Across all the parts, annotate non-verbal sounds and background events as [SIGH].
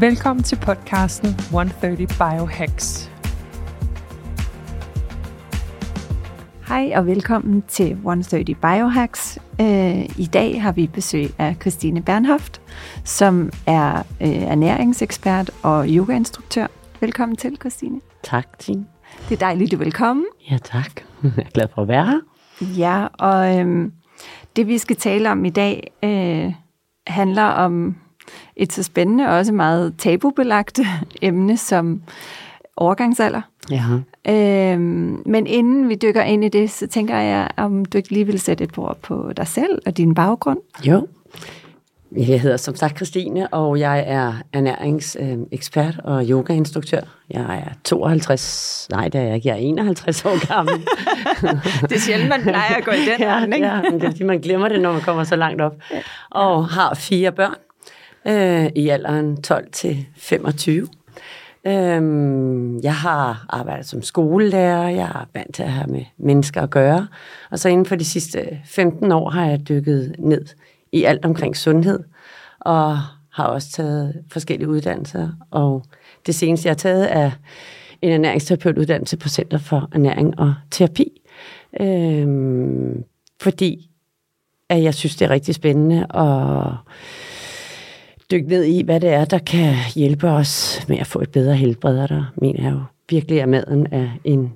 Velkommen til podcasten 130 Biohacks. Hej og velkommen til 130 Biohacks. Øh, I dag har vi besøg af Christine Bernhoft, som er øh, ernæringsekspert og yogainstruktør. Velkommen til, Christine. Tak, Tine. Det er dejligt, du er velkommen. Ja, tak. [LAUGHS] Jeg er glad for at være her. Ja, og øhm, det vi skal tale om i dag øh, handler om et så spændende og også meget tabubelagt [LAUGHS] emne som overgangsalder. Ja. Øhm, men inden vi dykker ind i det, så tænker jeg, om du ikke lige vil sætte et ord på dig selv og din baggrund. Jo. Jeg hedder som sagt Christine, og jeg er ernæringsekspert og yogainstruktør. Jeg er 52, nej det er jeg ikke, jeg er 51 år gammel. [LAUGHS] det er sjældent, man plejer at gå i den ja, ja, det er fordi, man glemmer det, når man kommer så langt op. Og har fire børn øh, i alderen 12 til 25. Øhm, jeg har arbejdet som skolelærer, jeg er vant til at have med mennesker at gøre, og så inden for de sidste 15 år har jeg dykket ned i alt omkring sundhed, og har også taget forskellige uddannelser, og det seneste jeg har taget er en ernæringsterapeutuddannelse på Center for Ernæring og Terapi, øhm, fordi at jeg synes, det er rigtig spændende at dykke ned i, hvad det er, der kan hjælpe os med at få et bedre helbred. Og der mener jeg jo virkelig, at maden er en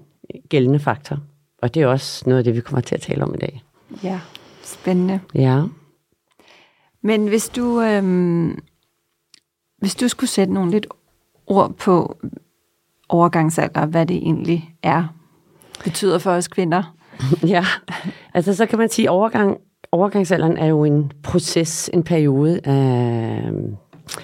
gældende faktor. Og det er også noget af det, vi kommer til at tale om i dag. Ja, spændende. Ja. Men hvis du, øhm, hvis du skulle sætte nogle lidt ord på overgangsalder, hvad det egentlig er, betyder for os kvinder. [LAUGHS] ja, altså så kan man sige, overgang, overgangsalderen er jo en proces, en periode, øh,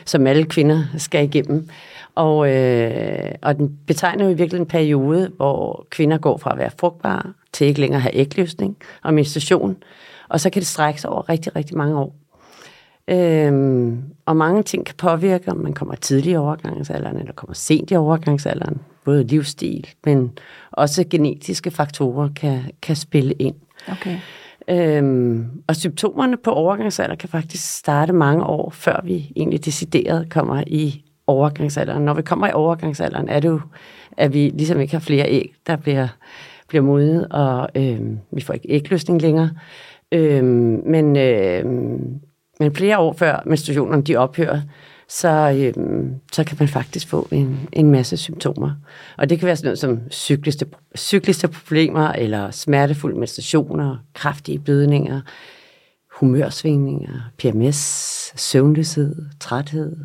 som alle kvinder skal igennem. Og, øh, og den betegner jo i virkeligheden en periode, hvor kvinder går fra at være frugtbare til ikke længere at have ægløsning og menstruation. Og så kan det strække sig over rigtig, rigtig mange år. Øhm, og mange ting kan påvirke, om man kommer tidlig i overgangsalderen, eller kommer sent i overgangsalderen. Både livsstil, men også genetiske faktorer kan, kan spille ind. Okay. Øhm, og symptomerne på overgangsalder kan faktisk starte mange år, før vi egentlig decideret kommer i overgangsalderen. Når vi kommer i overgangsalderen, er det jo, at vi ligesom ikke har flere æg, der bliver, bliver modnet, og øhm, vi får ikke ægløsning længere. Øhm, men, øhm, men flere år før menstruationerne de ophører, så, øhm, så kan man faktisk få en, en masse symptomer. Og det kan være sådan noget som cykliske, cykliske problemer, eller smertefulde menstruationer, kraftige blødninger, humørsvingninger, PMS, søvnløshed, træthed.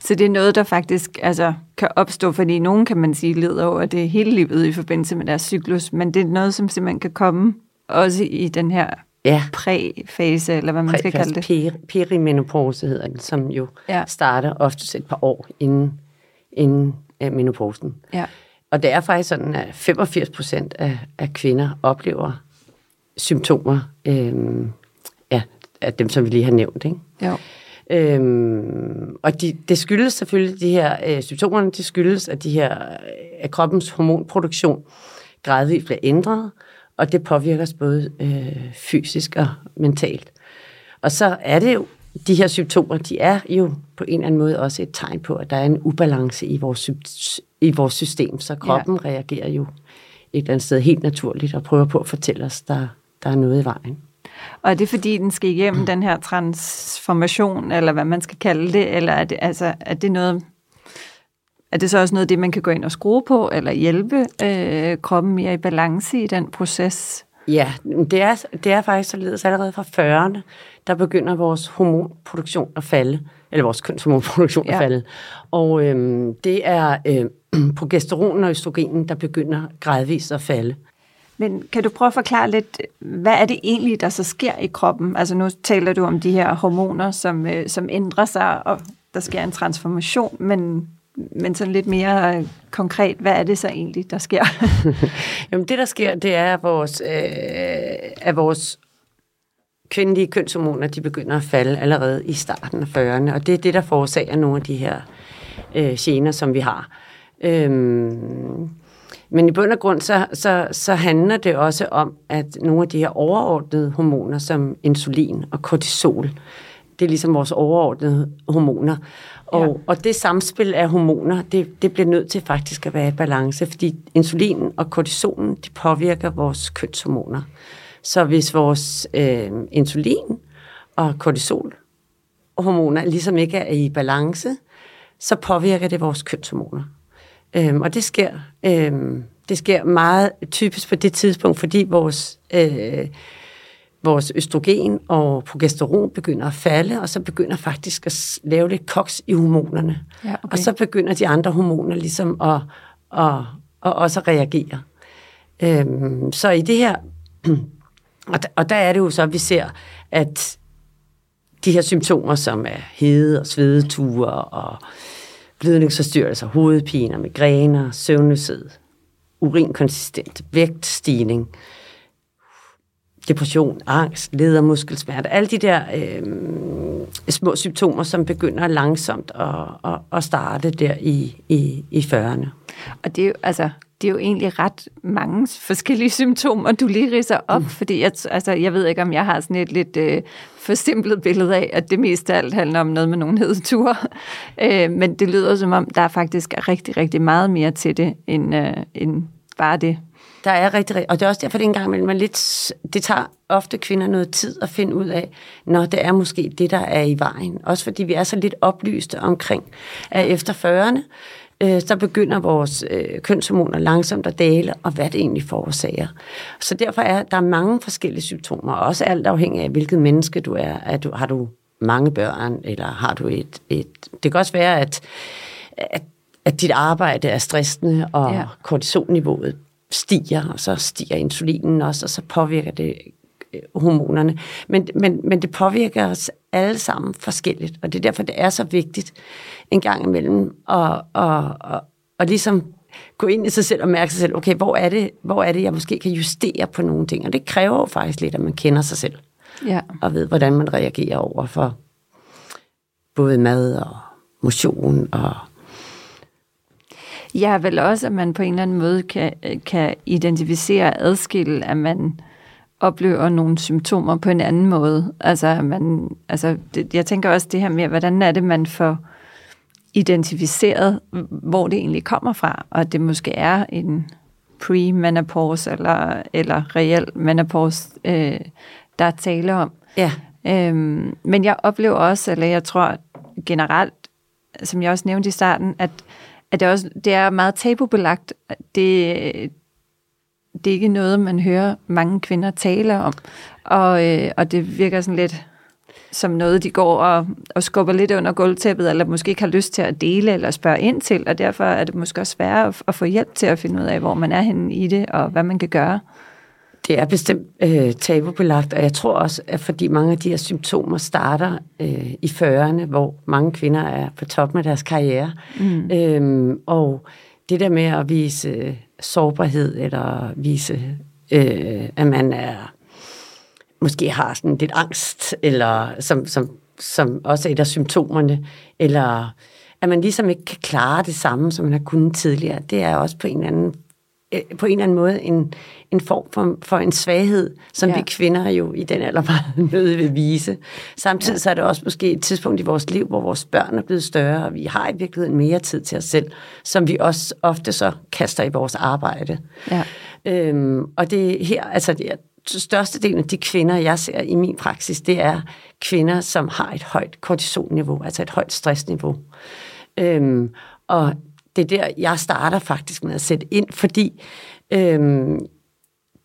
Så det er noget, der faktisk altså, kan opstå, fordi nogen kan man sige lider over det hele livet i forbindelse med deres cyklus, men det er noget, som simpelthen kan komme også i den her ja. præfase, eller hvad man skal kalde det. Peri, perimenopause hedder den, som jo ja. starter ofte et par år inden, inden uh, menopausen. Ja. Og det er faktisk sådan, at 85 procent af, af kvinder oplever symptomer, øhm, ja, af dem, som vi lige har nævnt. Ikke? Jo. Øhm, og de, det skyldes selvfølgelig, de her øh, symptomerne, det skyldes, at de her, at kroppens hormonproduktion gradvist bliver ændret, og det påvirker os både øh, fysisk og mentalt. Og så er det jo, de her symptomer, de er jo på en eller anden måde også et tegn på, at der er en ubalance i vores, i vores system, så kroppen ja. reagerer jo et eller andet sted helt naturligt og prøver på at fortælle os, der, der er noget i vejen. Og er det fordi, den skal igennem den her transformation, eller hvad man skal kalde det, eller er det, altså, er det noget, er det så også noget det, man kan gå ind og skrue på, eller hjælpe øh, kroppen mere i balance i den proces? Ja, det er, det er faktisk således allerede fra 40'erne, der begynder vores hormonproduktion at falde, eller vores kønshormonproduktion ja. at falde. Og øhm, det er øh, [CLEARS THROAT] progesteronen og østrogenen, der begynder gradvist at falde. Men kan du prøve at forklare lidt, hvad er det egentlig, der så sker i kroppen? Altså nu taler du om de her hormoner, som, øh, som ændrer sig, og der sker en transformation, men, men sådan lidt mere øh, konkret, hvad er det så egentlig, der sker? [LAUGHS] Jamen det, der sker, det er, at vores, øh, at vores kvindelige kønshormoner, de begynder at falde allerede i starten af 40'erne, og det er det, der forårsager nogle af de her øh, gener, som vi har. Øhm, men i bund og grund, så, så, så handler det også om, at nogle af de her overordnede hormoner, som insulin og kortisol, det er ligesom vores overordnede hormoner. Og, ja. og det samspil af hormoner, det, det bliver nødt til faktisk at være i balance, fordi insulin og kortisonen, de påvirker vores kønshormoner. Så hvis vores øh, insulin og kortisol hormoner ligesom ikke er i balance, så påvirker det vores kønshormoner. Øhm, og det sker, øhm, det sker meget typisk på det tidspunkt, fordi vores, øh, vores østrogen og progesteron begynder at falde, og så begynder faktisk at lave lidt koks i hormonerne. Ja, okay. Og så begynder de andre hormoner ligesom at, at, at også reagere. Øhm, så i det her, [CLEARS THROAT] og der, og der er det jo så, at vi ser, at de her symptomer, som er hede og svedeture og blødningsforstyrrelser, hovedpiner, migræner, søvnløshed, urinkonsistent, vægtstigning, depression, angst, leder, muskelsmerte, alle de der øh, små symptomer, som begynder langsomt at, at, at starte der i, i, i 40'erne. Og det er jo, altså, det er jo egentlig ret mange forskellige symptomer, du lige riser op, mm. fordi jeg, altså, jeg ved ikke, om jeg har sådan et lidt øh, forsimplet billede af, at det mest af alt handler om noget med nogle hedeture. [LAUGHS] øh, men det lyder som om, der er faktisk er rigtig, rigtig meget mere til det, end, øh, end bare det. Der er rigtig, rigtig, og det er også derfor, det engang imellem lidt, det tager ofte kvinder noget tid at finde ud af, når det er måske det, der er i vejen. Også fordi vi er så lidt oplyste omkring, at efter 40'erne, øh, så begynder vores øh, kønshormoner langsomt at dale, og hvad det egentlig forårsager. Så derfor er der er mange forskellige symptomer, også alt afhængig af, hvilket menneske du er. er du, har du mange børn, eller har du et... et det kan også være, at, at, at dit arbejde er stressende, og ja. kortisolniveauet stiger, og så stiger insulinen også, og så påvirker det øh, hormonerne. Men, men, men det påvirker os alle sammen forskelligt, og det er derfor, det er så vigtigt en gang imellem at, at, at, at ligesom gå ind i sig selv og mærke sig selv, okay, hvor er, det, hvor er det, jeg måske kan justere på nogle ting? Og det kræver jo faktisk lidt, at man kender sig selv. Ja. Og ved, hvordan man reagerer over for både mad og motion og Ja, vel også, at man på en eller anden måde kan, kan identificere og adskille, at man oplever nogle symptomer på en anden måde. Altså, man, altså det, jeg tænker også det her med, hvordan er det, man får identificeret, hvor det egentlig kommer fra, og det måske er en pre-menopause eller, eller reel menopause, øh, der er tale om. Ja. Øhm, men jeg oplever også, eller jeg tror generelt, som jeg også nævnte i starten, at, at det, også, det er meget tabubelagt. Det, det er ikke noget, man hører mange kvinder tale om. Og, øh, og det virker sådan lidt som noget, de går og, og skubber lidt under gulvtæppet, eller måske ikke har lyst til at dele eller spørge ind til, og derfor er det måske også sværere at, at få hjælp til at finde ud af, hvor man er henne i det, og hvad man kan gøre. Det er bestemt øh, tabubelagt, og jeg tror også, at fordi mange af de her symptomer starter øh, i 40'erne, hvor mange kvinder er på toppen af deres karriere, mm. øhm, og det der med at vise sårbarhed, eller vise, øh, at man er måske har sådan lidt angst, eller som, som, som også er et af symptomerne, eller at man ligesom ikke kan klare det samme, som man har kunnet tidligere, det er også på en eller anden, øh, på en eller anden måde en, en form for, for en svaghed, som ja. vi kvinder jo i den alder meget [LAUGHS] nødt vil vise. Samtidig ja. så er det også måske et tidspunkt i vores liv, hvor vores børn er blevet større, og vi har i virkeligheden mere tid til os selv, som vi også ofte så kaster i vores arbejde. Ja. Øhm, og det her, altså det, størstedelen af de kvinder, jeg ser i min praksis, det er kvinder, som har et højt kortisolniveau, altså et højt stressniveau. Øhm, og det er der, jeg starter faktisk med at sætte ind, fordi øhm,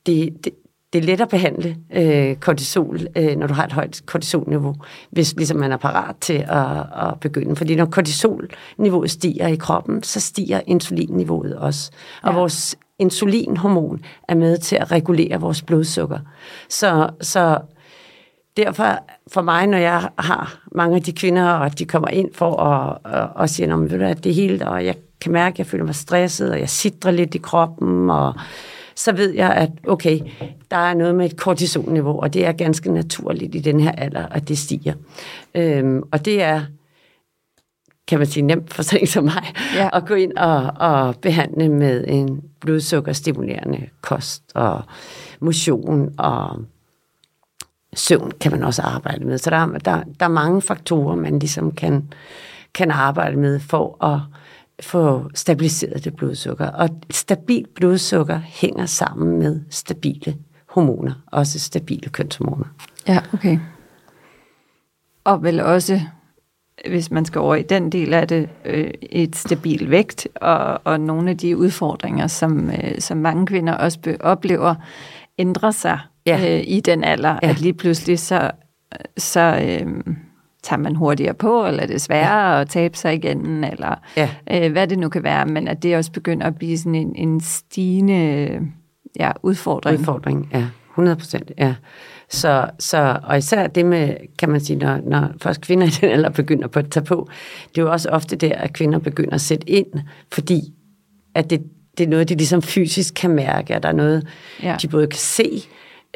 det, det, det er let at behandle øh, kortisol, øh, når du har et højt kortisolniveau, hvis ligesom man er parat til at, at begynde. Fordi når kortisolniveauet stiger i kroppen, så stiger insulinniveauet også. Og ja. vores insulinhormon er med til at regulere vores blodsukker. Så, så derfor for mig, når jeg har mange af de kvinder, og de kommer ind for at, at, at sige, at det er helt, og jeg kan mærke, at jeg føler mig stresset, og jeg sidder lidt i kroppen, og så ved jeg, at okay, der er noget med et kortisolniveau, og det er ganske naturligt i den her alder, at det stiger. Øhm, og det er, kan man sige, nemt for [LAUGHS] sådan som mig, ja. at gå ind og, og behandle med en blodsukkerstimulerende kost, og motion, og søvn kan man også arbejde med. Så der, der, der er mange faktorer, man ligesom kan, kan arbejde med for at få stabiliseret det blodsukker. Og stabilt blodsukker hænger sammen med stabile hormoner, også stabile kønshormoner. Ja, okay. Og vel også, hvis man skal over i den del af det, øh, et stabil vægt, og, og nogle af de udfordringer, som, øh, som mange kvinder også oplever, ændrer sig ja. øh, i den alder, ja. at lige pludselig så, så øh, tager man hurtigere på, eller det er sværere ja. at tabe sig igen, eller ja. øh, hvad det nu kan være, men at det også begynder at blive sådan en, en stigende ja, udfordring. Udfordring, ja. 100 procent, ja. Så, så, og især det med, kan man sige, når, når først kvinder i den alder begynder på at tage på, det er jo også ofte der, at kvinder begynder at sætte ind, fordi at det, det er noget, de ligesom fysisk kan mærke, at der er noget, ja. de både kan se,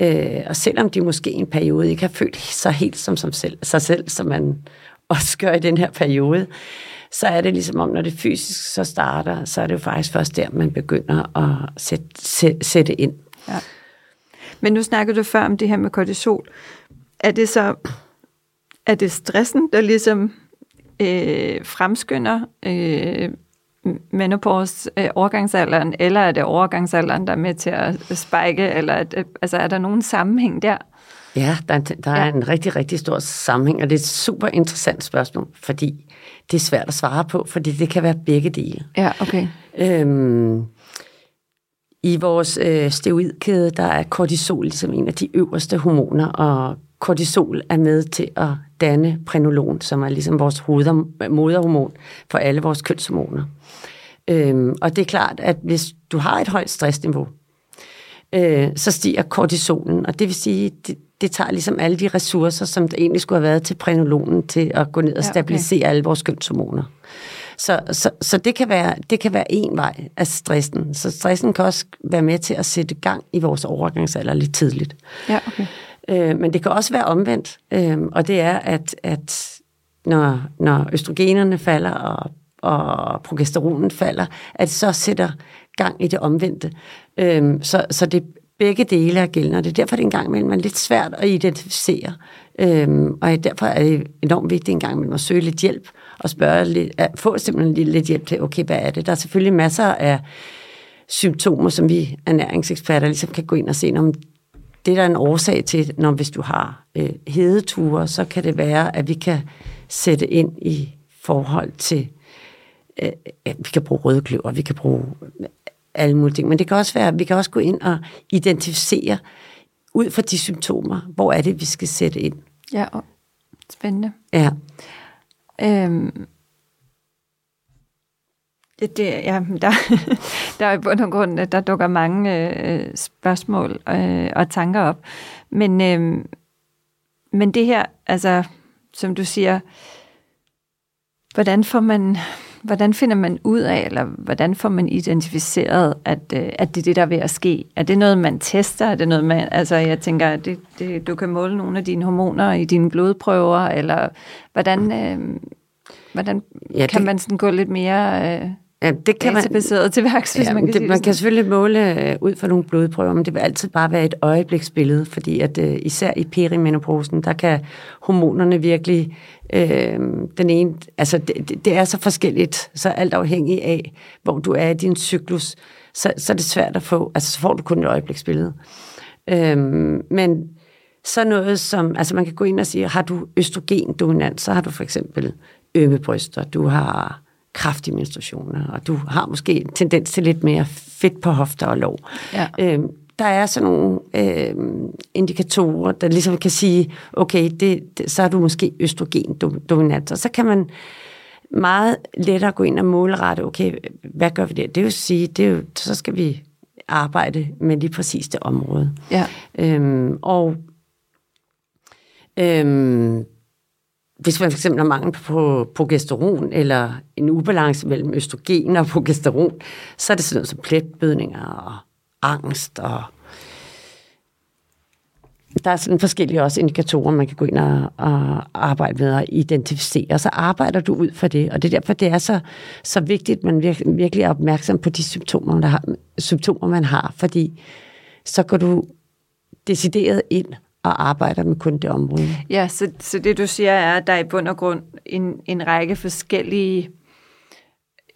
Øh, og selvom de måske i en periode ikke har følt sig helt som, som selv, sig selv, som man [LAUGHS] også gør i den her periode, så er det ligesom om, når det fysisk så starter, så er det jo faktisk først der, man begynder at sætte, sætte, sætte ind. Ja. Men nu snakkede du før om det her med kortisol. Er det så er det stressen, der ligesom øh, fremskynder øh, menopause, øh, overgangsalderen, eller er det overgangsalderen, der er med til at spike, eller er, det, altså, er der nogen sammenhæng der? Ja, der, der er ja. en rigtig, rigtig stor sammenhæng, og det er et super interessant spørgsmål, fordi det er svært at svare på, fordi det kan være begge dele. Ja, okay. Øhm, I vores øh, steroidkæde, der er kortisol ligesom en af de øverste hormoner, og kortisol er med til at danne prenolon, som er ligesom vores moderhormon for alle vores kønshormoner. Øhm, og det er klart, at hvis du har et højt stressniveau, øh, så stiger kortisolen, og det vil sige, det, det tager ligesom alle de ressourcer, som der egentlig skulle have været til prenolonen, til at gå ned og stabilisere ja, okay. alle vores kønshormoner. Så, så, så det, kan være, det kan være en vej af stressen. Så stressen kan også være med til at sætte gang i vores overgangsalder lidt tidligt. Ja, okay. Øh, men det kan også være omvendt, øh, og det er, at, at når, når østrogenerne falder, og og progesteronen falder, at så sætter gang i det omvendte. Øh, så, så det begge dele er gældende, og det er derfor, det en gang imellem er lidt svært at identificere. Øhm, og derfor er det enormt vigtigt en gang imellem at søge lidt hjælp, og spørge lidt, at få simpelthen lidt, lidt hjælp til, okay, hvad er det? Der er selvfølgelig masser af symptomer, som vi ernæringseksperter ligesom kan gå ind og se, om det der er en årsag til, når hvis du har øh, hedeture, så kan det være, at vi kan sætte ind i forhold til øh, vi kan bruge røde kløver, vi kan bruge alle mulige ting, men det kan også være, vi kan også gå ind og identificere ud fra de symptomer, hvor er det, vi skal sætte ind. Ja, spændende. Ja. Øhm, det, det, ja, der, [LAUGHS] der er i bund og grund, der dukker mange øh, spørgsmål øh, og tanker op. Men, øh, men det her, altså, som du siger, hvordan får man hvordan finder man ud af, eller hvordan får man identificeret, at, øh, at det er det, der er ved at ske? Er det noget, man tester? Er det noget, man, altså jeg tænker, det, det, du kan måle nogle af dine hormoner i dine blodprøver, eller hvordan, øh, hvordan ja, kan det, man sådan gå lidt mere... Øh, Ja, det kan man, til værks, hvis ja, man kan det, Man kan selvfølgelig måle øh, ud fra nogle blodprøver, men det vil altid bare være et øjebliksbillede, fordi at øh, især i perimenoposen, der kan hormonerne virkelig, øh, den ene, altså det, det er så forskelligt, så alt afhængig af, hvor du er i din cyklus, så, så er det svært at få, altså så får du kun et øjebliksbillede. Øh, men så noget som, altså man kan gå ind og sige, har du østrogen-dominant, så har du for eksempel ømme bryster, du har kraftige menstruationer, og du har måske en tendens til lidt mere fedt på hofter og lov. Ja. Øhm, der er sådan nogle øh, indikatorer, der ligesom kan sige, okay, det, det, så er du måske østrogen-dominant, og så kan man meget lettere gå ind og målrette, okay, hvad gør vi der? Det vil sige, det er jo, så skal vi arbejde med lige præcis det område. Ja. Øhm, og Øhm, hvis man fx har mangel på progesteron, eller en ubalance mellem østrogen og progesteron, så er det sådan noget som pletbødninger og angst og der er sådan forskellige også indikatorer, man kan gå ind og, og arbejde med og identificere, og så arbejder du ud for det, og det er derfor, det er så, så vigtigt, at man virkelig, virkelig er opmærksom på de symptomer, man har, symptomer, man har, fordi så går du decideret ind og arbejder med kun det område. Ja, så, så det du siger er, at der er i bund og grund en, en række forskellige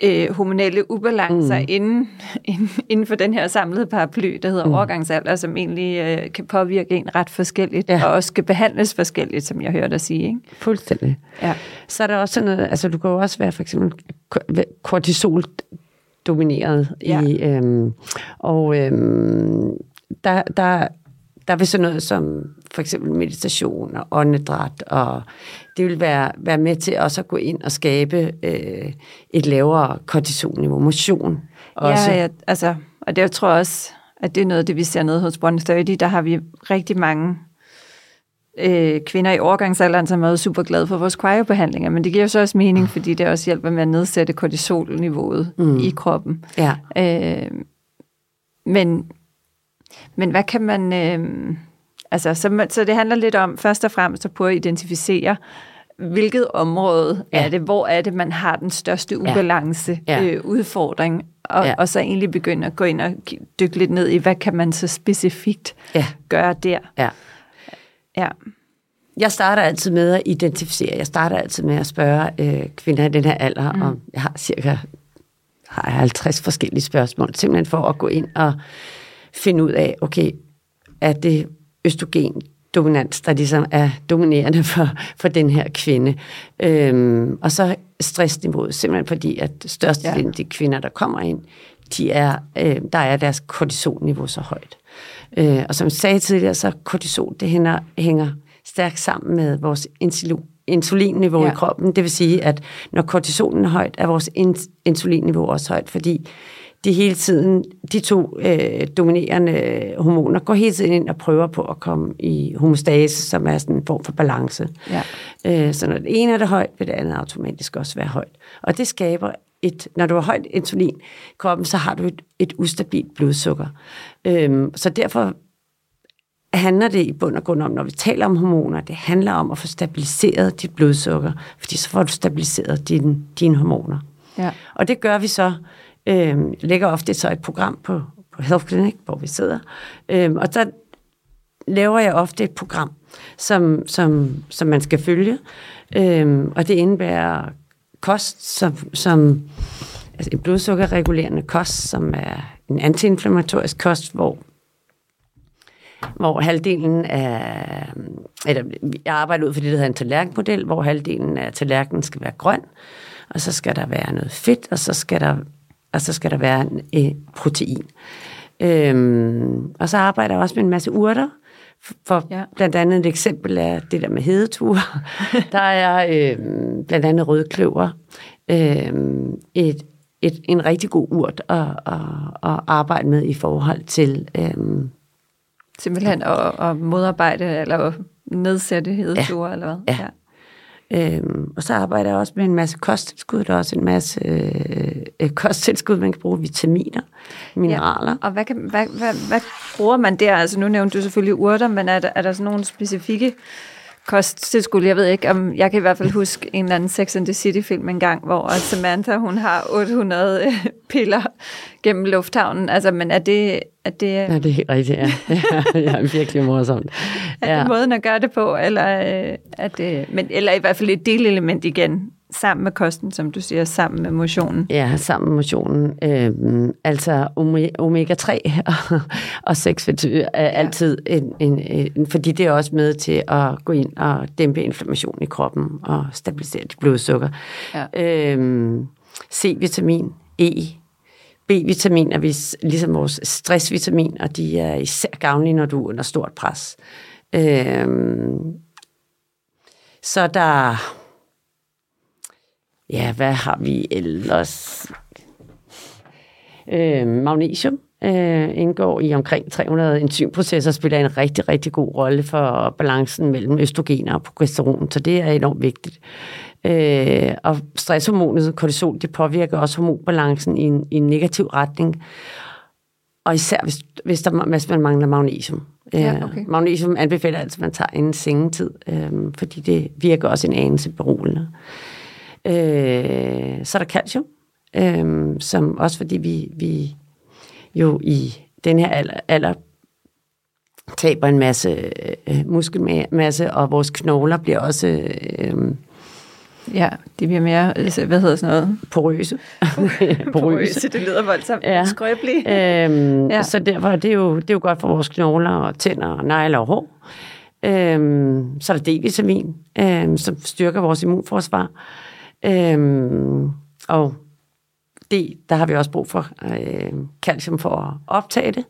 øh, hormonelle ubalancer mm. inden, [LAUGHS] inden, inden for den her samlede paraply, der hedder mm. overgangsalder, som egentlig øh, kan påvirke en ret forskelligt, ja. og også skal behandles forskelligt, som jeg hørte dig sige. Ikke? Fuldstændig. Ja. Så er der også sådan noget, altså du kan jo også være for eksempel kortisol domineret ja. i, øhm, og øhm, der, der der vil sådan noget som for eksempel meditation og åndedræt, og det vil være, være med til også at gå ind og skabe øh, et lavere kortisolniveau, motion. Også. Ja, ja, altså, og det jeg tror også, at det er noget af det, vi ser noget hos 130. Der har vi rigtig mange øh, kvinder i overgangsalderen, som er super glade for vores cryobehandlinger, men det giver jo så også mening, fordi det også hjælper med at nedsætte kortisolniveauet mm. i kroppen. Ja. Øh, men men hvad kan man... Øh, altså, så, så det handler lidt om først og fremmest at prøve at identificere, hvilket område ja. er det, hvor er det, man har den største ubalance, ja. Ja. Øh, udfordring, og, ja. og så egentlig begynde at gå ind og dykke lidt ned i, hvad kan man så specifikt ja. gøre der. Ja. ja. Jeg starter altid med at identificere. Jeg starter altid med at spørge øh, kvinder i den her alder, mm. og jeg har cirka har 50 forskellige spørgsmål, simpelthen for at gå ind og finde ud af, okay, er det østrogen dominans, der ligesom er dominerende for, for den her kvinde. Øhm, og så stressniveauet, simpelthen fordi, at størstedelen af de kvinder, der kommer ind, de er, øh, der er deres kortisolniveau så højt. Øh, og som jeg sagde tidligere, så kortisol, det hænger, hænger stærkt sammen med vores insulin, insulinniveau ja. i kroppen. Det vil sige, at når kortisolen er højt, er vores insulinniveau også højt, fordi de hele tiden, de to øh, dominerende hormoner, går hele tiden ind og prøver på at komme i homostase, som er sådan en form for balance. Ja. Øh, så når det ene er det højt, vil det andet automatisk også være højt. Og det skaber et, når du har højt insulin i kroppen, så har du et, et ustabilt blodsukker. Øhm, så derfor handler det i bund og grund om, når vi taler om hormoner, det handler om at få stabiliseret dit blodsukker, fordi så får du stabiliseret dine, dine hormoner. Ja. Og det gør vi så øh, lægger ofte så et program på, på Health Clinic, hvor vi sidder. Øh, og så laver jeg ofte et program, som, som, som man skal følge. Øh, og det indebærer kost, som, som altså en blodsukkerregulerende kost, som er en antiinflammatorisk kost, hvor hvor halvdelen af, eller jeg arbejder ud for det, der hedder en tallerkenmodel, hvor halvdelen af tallerkenen skal være grøn, og så skal der være noget fedt, og så skal der og så skal der være en, øh, protein. Øhm, og så arbejder jeg også med en masse urter, for ja. blandt andet et eksempel er det der med hedeture. [LAUGHS] der er øh, blandt andet rødkløver, øh, et, et, en rigtig god urt at, at, at arbejde med i forhold til... Øh, Simpelthen at, at modarbejde eller nedsætte hedeture, ja. eller hvad? Ja. ja. Øhm, og så arbejder jeg også med en masse kosttilskud. Der er også en masse øh, øh, kosttilskud, man kan bruge vitaminer, mineraler. Ja. Og hvad, kan, hvad, hvad, hvad bruger man der? Altså nu nævnte du selvfølgelig urter, men er der, er der sådan nogle specifikke kosttilskud. Jeg ved ikke, om jeg kan i hvert fald huske en eller anden Sex and the City-film en gang, hvor Samantha, hun har 800 øh, piller gennem lufthavnen. Altså, men er det... Er det ja, det er helt rigtigt, ja. [LAUGHS] er virkelig morsomt. Ja. Er det måden at gøre det på, eller, øh, er det, men, eller i hvert fald et delelement igen, sammen med kosten, som du siger, sammen med motionen? Ja, sammen med motionen. Øhm, altså omega-3 [LAUGHS] og, og 6 er ja. altid en, en, en, fordi det er også med til at gå ind og dæmpe inflammation i kroppen og stabilisere dit blodsukker. Ja. Øhm, C-vitamin, E, B-vitamin er ligesom vores stressvitamin, og de er især gavnlige, når du er under stort pres. Øhm, så der Ja, hvad har vi ellers? Øh, magnesium øh, indgår i omkring 300 enzymprocesser, spiller en rigtig, rigtig god rolle for balancen mellem østrogener og progesteron, så det er enormt vigtigt. Øh, og stresshormonet kortisol, det påvirker også hormonbalancen i en, i en negativ retning, og især hvis, hvis, der, hvis man mangler magnesium. Ja, okay. Øh, magnesium anbefaler altså, at man tager en sengetid, øh, fordi det virker også en anelse beroligende. Øh, så er der calcium, øh, som også fordi vi, vi jo i den her alder, alder taber en masse øh, muskelmasse, og vores knogler bliver også øh, Ja, de bliver mere, altså, hvad hedder sådan noget? porøse. [LAUGHS] Porøse, det lyder voldsomt. Ja. Skrøbelige. Øhm, Ja. Så derfor er det, jo, det er jo godt for vores knogler og tænder og negle og hår. Øhm, så er der D-vitamin, øhm, som styrker vores immunforsvar. Øhm, og D, der har vi også brug for øh, calcium for at optage det.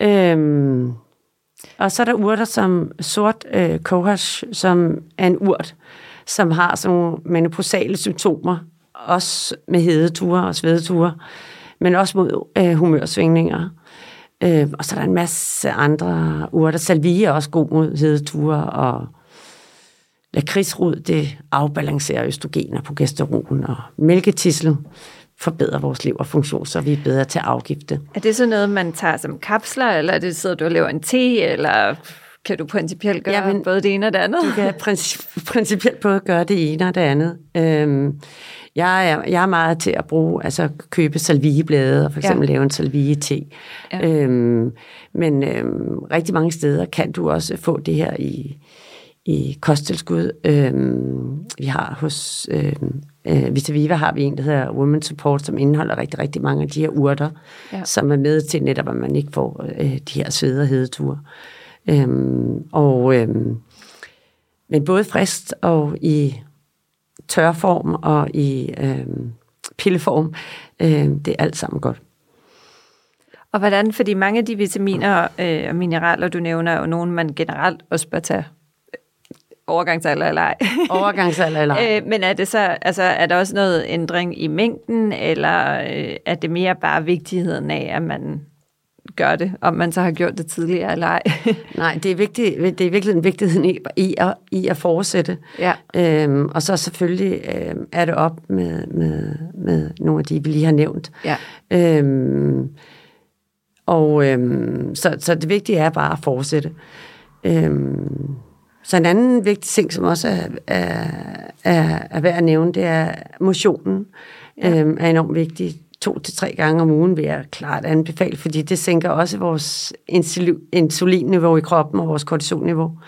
Øhm, og så er der urter som sort øh, kohash, som er en urt, som har sådan nogle menopausale symptomer, også med hedeture og svedeture, men også mod øh, humørsvingninger. Øh, og så er der en masse andre urter. Salvie er også god mod hedeture, og lakridsrod, det afbalancerer østrogen og progesteron, og mælketissel forbedrer vores leverfunktion, så vi er bedre til at afgifte. Er det så noget, man tager som kapsler, eller er det sidder du og laver en te, eller kan du principielt gøre Jamen, både det ene og det andet? Du kan princi- principielt både gøre det ene og det andet. Øhm, jeg, er, jeg er meget til at bruge, altså købe salvieblade og for eksempel ja. lave en salvie-te. Ja. Øhm, men øhm, rigtig mange steder kan du også få det her i, i kosttilskud. Øhm, vi har hos øhm, øh, Vitaviva har vi en, der hedder Women Support, som indeholder rigtig, rigtig mange af de her urter, Ja. som er med til netop, at man ikke får øh, de her svede og hedeture. Øhm, og, øhm, men både frist og i tørform og i øhm, pilleform, øhm, det er alt sammen godt. Og hvordan, fordi mange af de vitaminer øh, og mineraler, du nævner, er jo nogle, man generelt også bør tage øh, overgangsalder eller ej. [LAUGHS] Overgangsalder eller ej. Øh, men er det så, altså, er der også noget ændring i mængden, eller øh, er det mere bare vigtigheden af, at man gør det, om man så har gjort det tidligere eller ej? [LAUGHS] Nej, det er, vigtigt, det er virkelig en vigtighed i, i, at, i at fortsætte. ja. Øhm, og så selvfølgelig øhm, er det op med, med, med nogle af de, vi lige har nævnt. Ja. Øhm, og øhm, så, så det vigtige er bare at fortsætte. Øhm, så en anden vigtig ting, som også er, er, er, er værd at nævne, det er motionen. Ja. Øhm, er enormt vigtig. To til tre gange om ugen vil jeg klart anbefale, fordi det sænker også vores insul- insulinniveau i kroppen og vores kortisolniveau.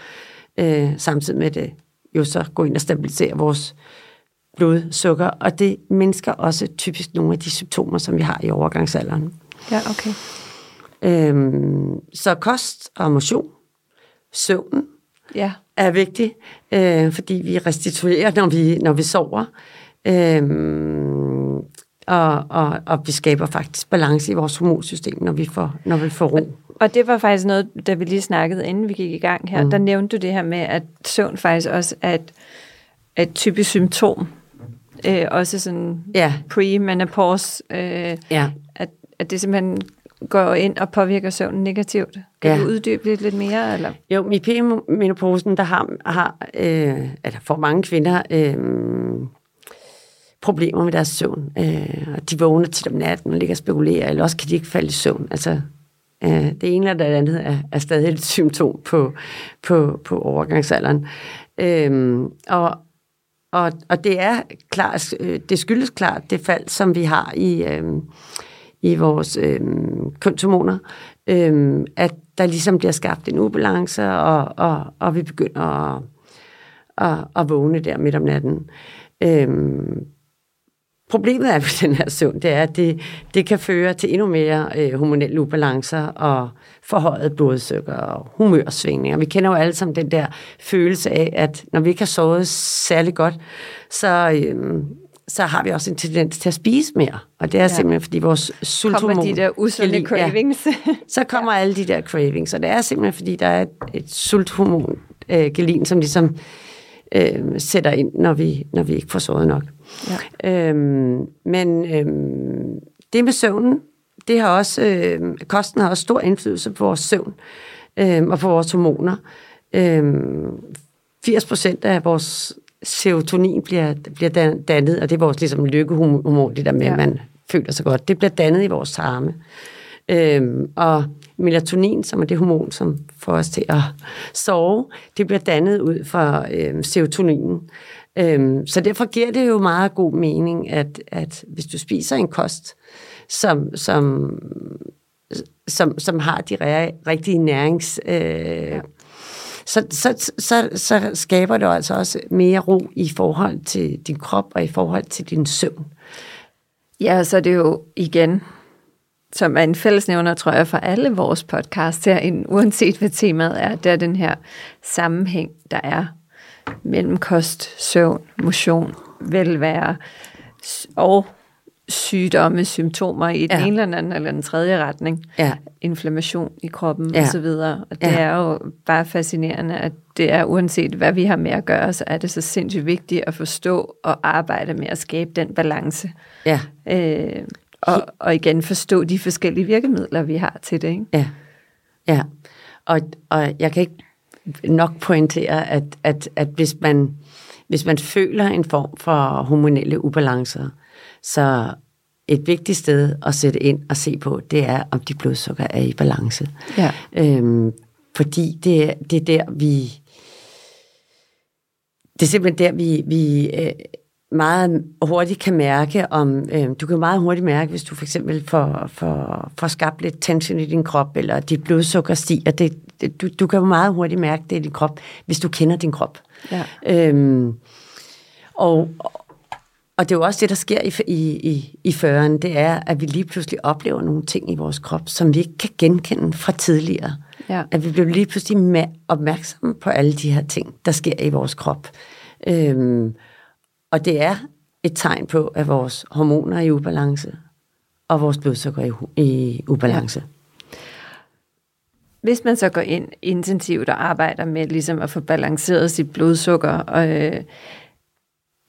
Øh, samtidig med det jo så går ind og stabiliserer vores blodsukker, og det mindsker også typisk nogle af de symptomer, som vi har i overgangsalderen. Ja, okay. Øhm, så kost og motion, søvn Ja. Er vigtig, øh, fordi vi restituerer, når vi, når vi sover. Øhm, og, og, og vi skaber faktisk balance i vores hormonsystem, når vi får, når vi får ro. Og det var faktisk noget, da vi lige snakkede, inden vi gik i gang her, mm. der nævnte du det her med, at søvn faktisk også er et, et typisk symptom. Øh, også sådan Ja, pre-menopause, øh, ja. at, at det simpelthen går ind og påvirker søvnen negativt. Kan ja. Du uddybe lidt, lidt mere? Eller? Jo, i p-menopausen, der har, har øh, eller får mange kvinder øh, problemer med deres søvn. Øh, og de vågner tit om natten og ligger og spekulerer, eller også kan de ikke falde i søvn. Altså, øh, det ene eller det andet er, er stadig et [LAUGHS] symptom på, på, på overgangsalderen. Øh, og, og, og det er klart, øh, det skyldes klart det fald, som vi har i, øh, i vores øh, kønshormoner, øh, at der ligesom bliver skabt en ubalance, og, og, og vi begynder at, at, at vågne der midt om natten. Øh, problemet er [LAUGHS] ved den her søvn, det er, at det, det kan føre til endnu mere øh, hormonelle ubalancer og forhøjet blodsukker og humørsvingninger. Vi kender jo alle sammen den der følelse af, at når vi ikke har sovet særlig godt, så, øh, så har vi også en tendens til at spise mere. Og det er ja. simpelthen, fordi vores sulthormon... Kommer de der usunde Ja, cravings? så kommer ja. alle de der cravings, og det er simpelthen, fordi der er et, et sulthormon, øh, gelin, som ligesom øh, sætter ind, når vi, når vi ikke får sovet nok. Ja. Øhm, men øhm, det med søvnen, det har også, øh, kosten har også stor indflydelse på vores søvn øh, og på vores hormoner. Øh, 80 procent af vores serotonin bliver, bliver dannet, og det er vores ligesom, lykkehormon, det der med, ja. at man føler sig godt. Det bliver dannet i vores tarme. Øhm, og melatonin, som er det hormon, som får os til at sove, det bliver dannet ud fra øhm, serotoninen. Øhm, så derfor giver det jo meget god mening, at, at hvis du spiser en kost, som, som, som, som har de rigtige nærings... Øh, ja så, så, så, så skaber det altså også mere ro i forhold til din krop og i forhold til din søvn. Ja, så det er jo igen, som er en fællesnævner, tror jeg, for alle vores podcasts her, uanset hvad temaet er, det er den her sammenhæng, der er mellem kost, søvn, motion, velvære og sygdomme, symptomer i den ja. ene eller anden eller den tredje retning. Ja. Inflammation i kroppen ja. osv. Og det ja. er jo bare fascinerende, at det er uanset hvad vi har med at gøre, så er det så sindssygt vigtigt at forstå og arbejde med at skabe den balance. Ja. Øh, og, og igen forstå de forskellige virkemidler, vi har til det. Ikke? Ja, ja. Og, og jeg kan ikke nok pointere, at, at, at hvis, man, hvis man føler en form for hormonelle ubalancer, så et vigtigt sted at sætte ind og se på, det er, om de blodsukker er i balance. Ja. Øhm, fordi det, det er der, vi... Det er simpelthen der, vi, vi øh, meget hurtigt kan mærke, om øh, du kan meget hurtigt mærke, hvis du for eksempel får, får, får skabt lidt tension i din krop, eller dit blodsukker stiger, det, det, du, du kan jo meget hurtigt mærke det i din krop, hvis du kender din krop. Ja. Øhm, og, og det er jo også det, der sker i, i, i, i føren, det er, at vi lige pludselig oplever nogle ting i vores krop, som vi ikke kan genkende fra tidligere. Ja. At vi bliver lige pludselig opmærksomme på alle de her ting, der sker i vores krop. Øhm, og det er et tegn på, at vores hormoner er i ubalance, og vores blodsukker er i, i ubalance. Ja. Hvis man så går ind intensivt og arbejder med ligesom at få balanceret sit blodsukker, og, øh,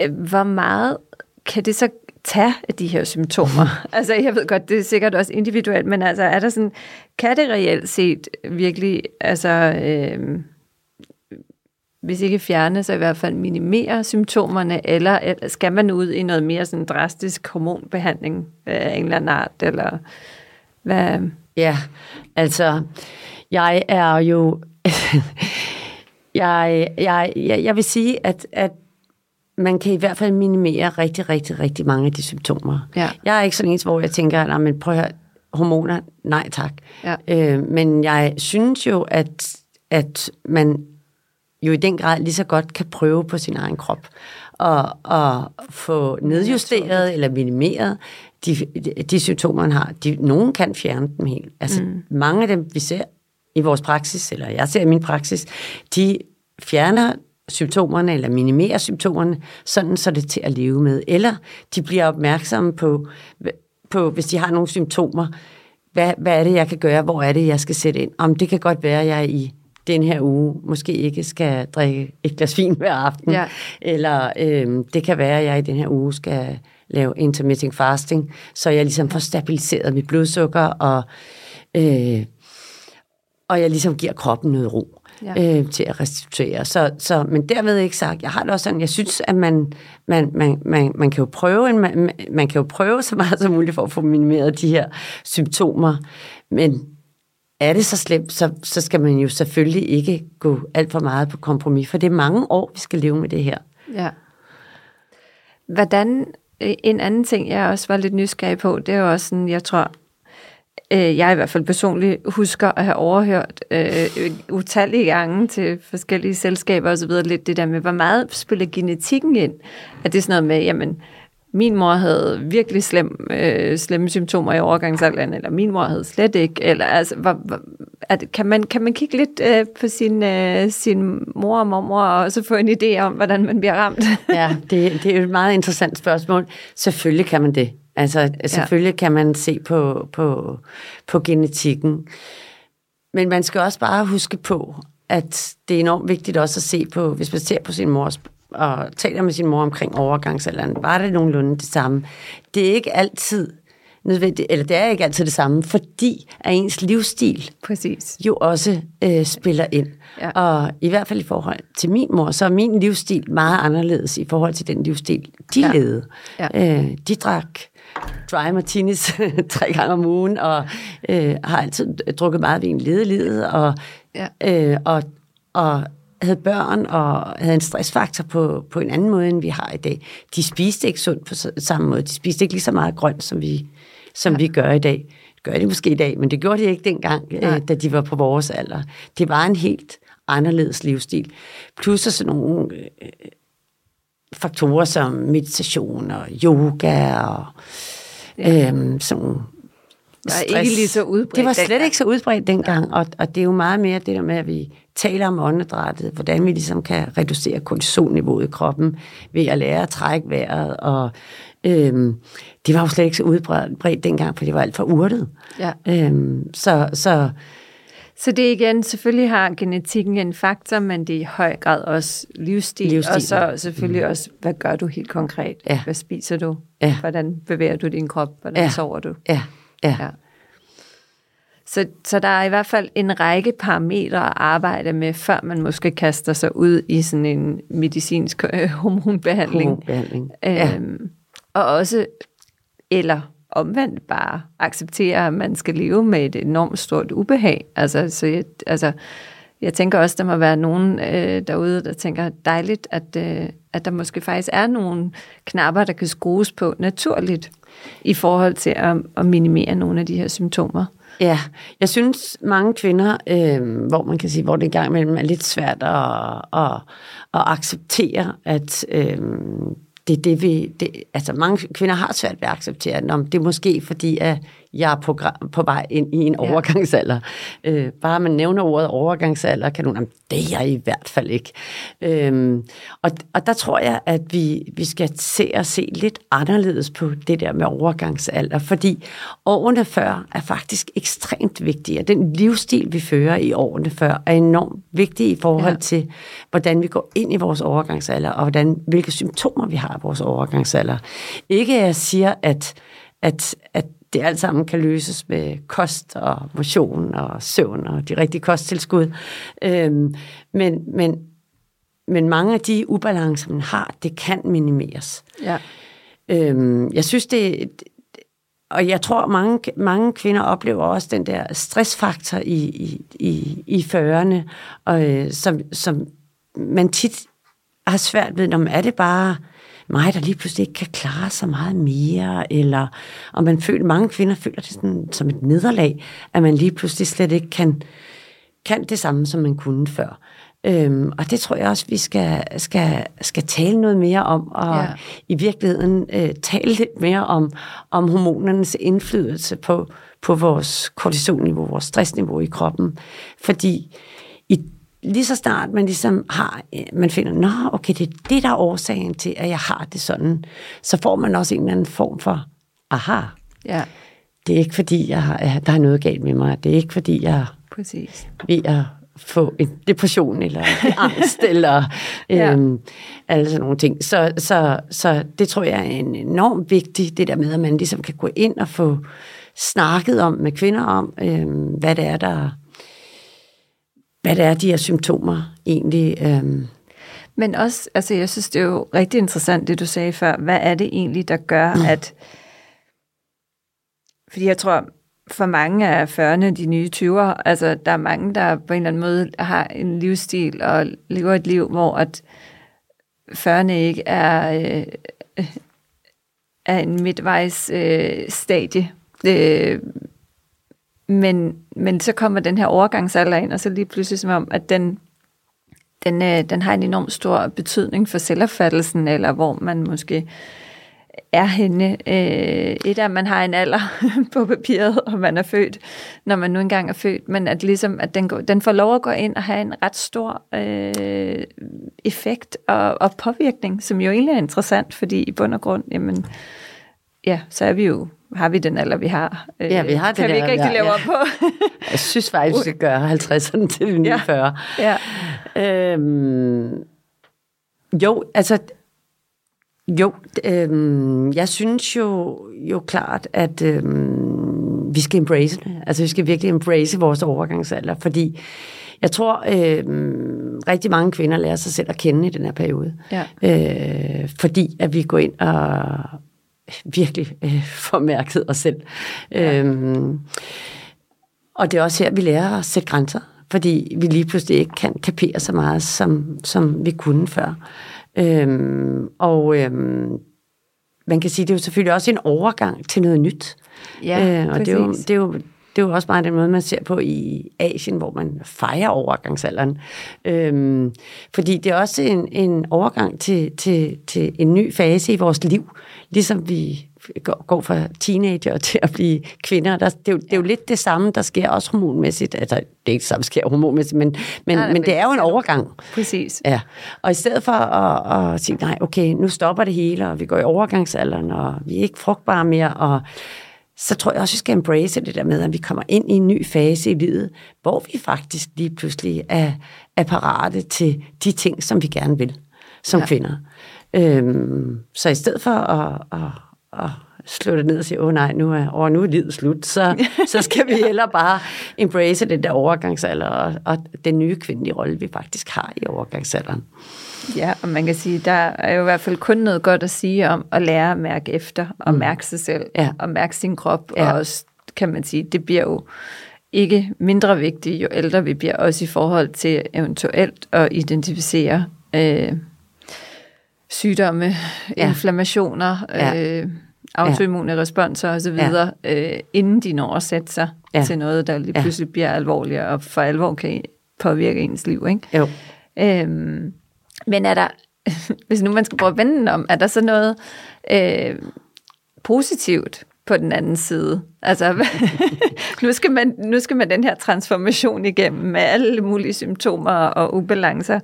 hvor meget kan det så tage af de her symptomer? [LAUGHS] altså, jeg ved godt, det er sikkert også individuelt, men altså, er der sådan, kan det reelt set virkelig, altså, øh, hvis ikke fjerne, så i hvert fald minimere symptomerne, eller skal man ud i noget mere sådan drastisk hormonbehandling af en eller anden art, eller hvad? Ja, altså, jeg er jo, [LAUGHS] jeg, jeg, jeg, jeg vil sige, at, at man kan i hvert fald minimere rigtig, rigtig, rigtig mange af de symptomer. Ja. Jeg er ikke sådan en, hvor jeg tænker, men prøv at høre, hormoner, nej tak. Ja. Øh, men jeg synes jo, at, at man jo i den grad lige så godt kan prøve på sin egen krop og, og få nedjusteret eller minimeret de, de, de symptomer, man har. De, nogen kan fjerne dem helt. Altså mm. mange af dem, vi ser i vores praksis, eller jeg ser i min praksis, de fjerner symptomerne eller minimerer symptomerne, sådan så det er til at leve med. Eller de bliver opmærksomme på, på hvis de har nogle symptomer, hvad, hvad er det, jeg kan gøre, hvor er det, jeg skal sætte ind. Om det kan godt være, at jeg i den her uge måske ikke skal drikke et glas vin hver aften, ja. eller øh, det kan være, at jeg i den her uge skal lave intermittent fasting, så jeg ligesom får stabiliseret mit blodsukker, og, øh, og jeg ligesom giver kroppen noget ro ja. øh, til at restituere. Så, så, men derved ikke sagt, jeg har det også sådan, jeg synes, at man, man, man, man, man, kan jo prøve, man, man kan jo prøve så meget som muligt for at få minimeret de her symptomer, men er det så slemt, så, så skal man jo selvfølgelig ikke gå alt for meget på kompromis, for det er mange år, vi skal leve med det her. Ja. Hvordan, en anden ting, jeg også var lidt nysgerrig på, det er jo også sådan, jeg tror, øh, jeg i hvert fald personligt husker at have overhørt øh, utallige gange til forskellige selskaber osv., lidt det der med, hvor meget spiller genetikken ind? At det sådan noget med, jamen, min mor havde virkelig slem, øh, slemme symptomer i overgangsalderen, eller min mor havde slet ikke, eller altså, hvor, hvor, at, kan, man, kan man kigge lidt øh, på sin, øh, sin mor og mormor, og så få en idé om, hvordan man bliver ramt? ja, det, det er et meget interessant spørgsmål. Selvfølgelig kan man det. Altså, selvfølgelig ja. kan man se på, på, på genetikken. Men man skal også bare huske på, at det er enormt vigtigt også at se på, hvis man ser på sin mors og taler med sin mor omkring overgangsalderen, var det nogenlunde det samme. Det er ikke altid nødvendigt, eller det er ikke altid det samme, fordi at ens livsstil Præcis. jo også øh, spiller ind. Ja. Og i hvert fald i forhold til min mor, så er min livsstil meget anderledes i forhold til den livsstil, de Ja. ja. levede. Ja. Øh, de drak dry martinis [LAUGHS] tre gange om ugen, og øh, har altid drukket meget vin, levede livet, og, Ja. øh, og, og havde børn og havde en stressfaktor på, på en anden måde, end vi har i dag. De spiste ikke sundt på samme måde. De spiste ikke lige så meget grønt, som vi, som ja. vi gør i dag. Det gør de måske i dag, men det gjorde de ikke dengang, Nej. øh, da de var på vores alder. Det var en helt anderledes livsstil. Plus så sådan nogle øh, faktorer som meditation og yoga og ja. øhm, sådan nogle Der er ikke lige så udbredt Det var slet dengang. ikke så udbredt dengang, og, og det er jo meget mere det der med, at vi taler om åndedrættet, hvordan vi ligesom kan reducere kortisolniveauet i kroppen ved at lære at trække vejret, og øhm, det var jo slet ikke så udbredt dengang, for det var alt for urtet. Ja. Øhm, så, så Så det igen, selvfølgelig har genetikken en faktor, men det er i høj grad også livsstil, Livsstil, og så selvfølgelig også, hvad gør du helt konkret? Ja. Hvad spiser du? Ja. Hvordan bevæger du din krop? Hvordan Ja. sover du? ja, ja, Ja. Så, så der er i hvert fald en række parametre at arbejde med, før man måske kaster sig ud i sådan en medicinsk øh, hormonbehandling. hormonbehandling. Ja. Øhm, og også, eller omvendt bare acceptere, at man skal leve med et enormt stort ubehag. Altså, så jeg, altså, jeg tænker også, der må være nogen øh, derude, der tænker dejligt, at, øh, at der måske faktisk er nogle knapper, der kan skrues på naturligt i forhold til at, at minimere nogle af de her symptomer. Ja, jeg synes mange kvinder, øh, hvor man kan sige, hvor det engang imellem er lidt svært at, at, at acceptere, at øh, det det, vi... Det, altså mange kvinder har svært ved at acceptere, at det er måske fordi, at jeg er på, på vej ind i en Ja. overgangsalder. Øh, bare man nævner ordet overgangsalder, kan nogen, "Jamen, det er jeg i hvert fald ikke. Øhm, og, og der tror jeg, at vi, vi skal se og se lidt anderledes på det der med overgangsalder, fordi årene før er faktisk ekstremt vigtige, og den livsstil, vi fører i årene før, er enormt vigtig i forhold ja. til, hvordan vi går ind i vores overgangsalder, og hvordan, hvilke symptomer vi har i vores overgangsalder. Ikke at jeg siger, at, at, at det alt sammen kan løses med kost og motion og søvn og de rigtige kosttilskud. Øhm, men, men, men mange af de ubalancer, man har, det kan minimeres. Ja. Øhm, jeg synes, det... Og jeg tror, mange, mange kvinder oplever også den der stressfaktor i, i, i, i 40'erne, og, øh, som, som man tit har svært ved, om er det bare mig, der lige pludselig ikke kan klare så meget mere, eller om man føler, mange kvinder føler det sådan, som et nederlag, at man lige pludselig slet ikke kan, kan det samme, som man kunne før. Øhm, og det tror jeg også, vi skal, skal, skal tale noget mere om, og Ja. i virkeligheden øh, tale lidt mere om, om hormonernes indflydelse på, på vores kortisolniveau, vores stressniveau i kroppen. Fordi lige så snart man ligesom har, øh, man finder, nå, okay, det er det, der er årsagen til, at jeg har det sådan, så får man også en eller anden form for, aha, Ja, det er ikke fordi, jeg har, der er noget galt med mig, det er ikke fordi, jeg præcis. ved at få en depression eller [LAUGHS] angst eller Ja. øhm, alle sådan nogle ting. Så, så, så det tror jeg er en enormt vigtigt, det der med, at man ligesom kan gå ind og få snakket om med kvinder om, øhm, hvad det er, der hvad det er, de her symptomer egentlig... Øhm, Men også, altså jeg synes, det er jo rigtig interessant, det du sagde før. Hvad er det egentlig, der gør, at... Fordi jeg tror, for mange af 40'erne, de nye 20'ere, altså der er mange, der på en eller anden måde har en livsstil og lever et liv, hvor at 40'erne ikke er, øh, er en midtvejs øh, stadie. Øh, men, men så kommer den her overgangsalder ind, og så lige pludselig som om, at den, den, øh, den har en enorm stor betydning for selvopfattelsen, eller hvor man måske er henne. Øh, et er, at man har en alder [LAUGHS] på papiret, og man er født, når man nu engang er født, men at, ligesom, at den, går, den får lov at gå ind og have en ret stor øh, effekt og, og påvirkning, som jo egentlig er interessant, fordi i bund og grund, jamen, ja, så er vi jo har vi den alder, vi har. Øh, Ja, vi har kan den vi ikke rigtig lave har, op på. [LAUGHS] jeg synes faktisk, vi skal gøre 50'erne til de nye Ja. 40. ja. Øhm, jo, altså, Jo, øh, jeg synes jo, jo klart, at øh, vi skal embrace det. Altså vi skal virkelig embrace vores overgangsalder, fordi jeg tror, øh, rigtig mange kvinder lærer sig selv at kende i den her periode. Ja. Øh, fordi at vi går ind og virkelig øh, får mærket os selv. Ja. Øh, og det er også her, vi lærer at sætte grænser, fordi vi lige pludselig ikke kan kapere så meget, som, som vi kunne før. Øhm, og øhm, man kan sige, det er jo selvfølgelig også en overgang til noget nyt. Ja, øh, og det er, jo, det, er jo, det er jo også meget den måde, man ser på i Asien, hvor man fejrer overgangsalderen. Øhm, fordi det er også en, en overgang til, til, til en ny fase i vores liv, ligesom vi går, går fra teenager til at blive kvinder. Der, det, er jo, det er jo lidt det samme, der sker også hormonmæssigt. Altså, det er ikke det samme, der sker hormonmæssigt, men, men, Nej, men men det er jo en overgang. Præcis. Ja, og i stedet for at, at sige, nej, okay, nu stopper det hele, og vi går i overgangsalderen, og vi er ikke frugtbare mere, og så tror jeg også, vi skal embrace det der med, at vi kommer ind i en ny fase i livet, hvor vi faktisk lige pludselig er, er parate til de ting, som vi gerne vil som ja. kvinder. Øhm, så i stedet for at, at, at slå det ned og sige, åh oh, nej, nu er, oh, nu er livet slut, så, [LAUGHS] så skal vi heller bare embrace det der overgangsalder og, og den nye kvindelige rolle, vi faktisk har i overgangsalderen. Ja, og man kan sige, der er jo i hvert fald kun noget godt at sige om at lære at mærke efter, og mærke sig selv, Ja. og mærke sin krop, Ja. og også, kan man sige, det bliver jo ikke mindre vigtigt, jo ældre vi bliver, også i forhold til eventuelt at identificere øh, sygdomme, Ja. ja. inflammationer, Ja. øh, autoimmune responser osv., ja. øh, inden de når at sætte sig Ja. ja. til noget, der lige Ja. pludselig bliver alvorligere, og for alvor kan påvirke ens liv, ikke? Jo. Øhm, men er der, [LAUGHS] hvis nu man skal prøve at vende den om, er der så noget øh, positivt på den anden side? Altså, [LAUGHS] nu, skal man, nu skal man den her transformation igennem med alle mulige symptomer og ubalancer.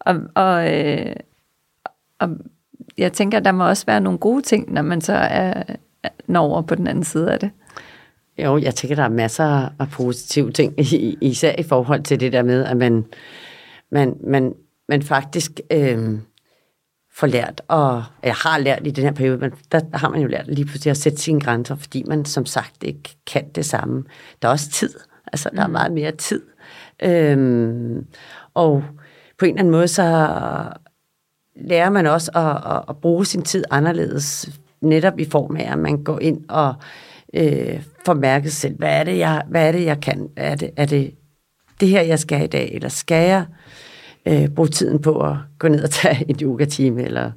Og, og, øh, og jeg tænker, der må også være nogle gode ting, når man så er, når over på den anden side af det. Jo, jeg tænker, der er masser af positive ting, i- især i forhold til det der med, at man, man, man, man faktisk øh, får lært, og jeg har lært i den her periode, men der har man jo lært lige pludselig at sætte sine grænser, fordi man som sagt ikke kan det samme. Der er også tid, altså der er meget mere tid. Øhm, og på en eller anden måde, så lærer man også at, at, at bruge sin tid anderledes, netop i form af, at man går ind og øh, får mærket selv, hvad er, det, jeg, hvad er det, jeg kan? Er det, er det det her, jeg skal i dag? Eller skal jeg øh, Øh, bruge tiden på at gå ned og tage et yogatime, eller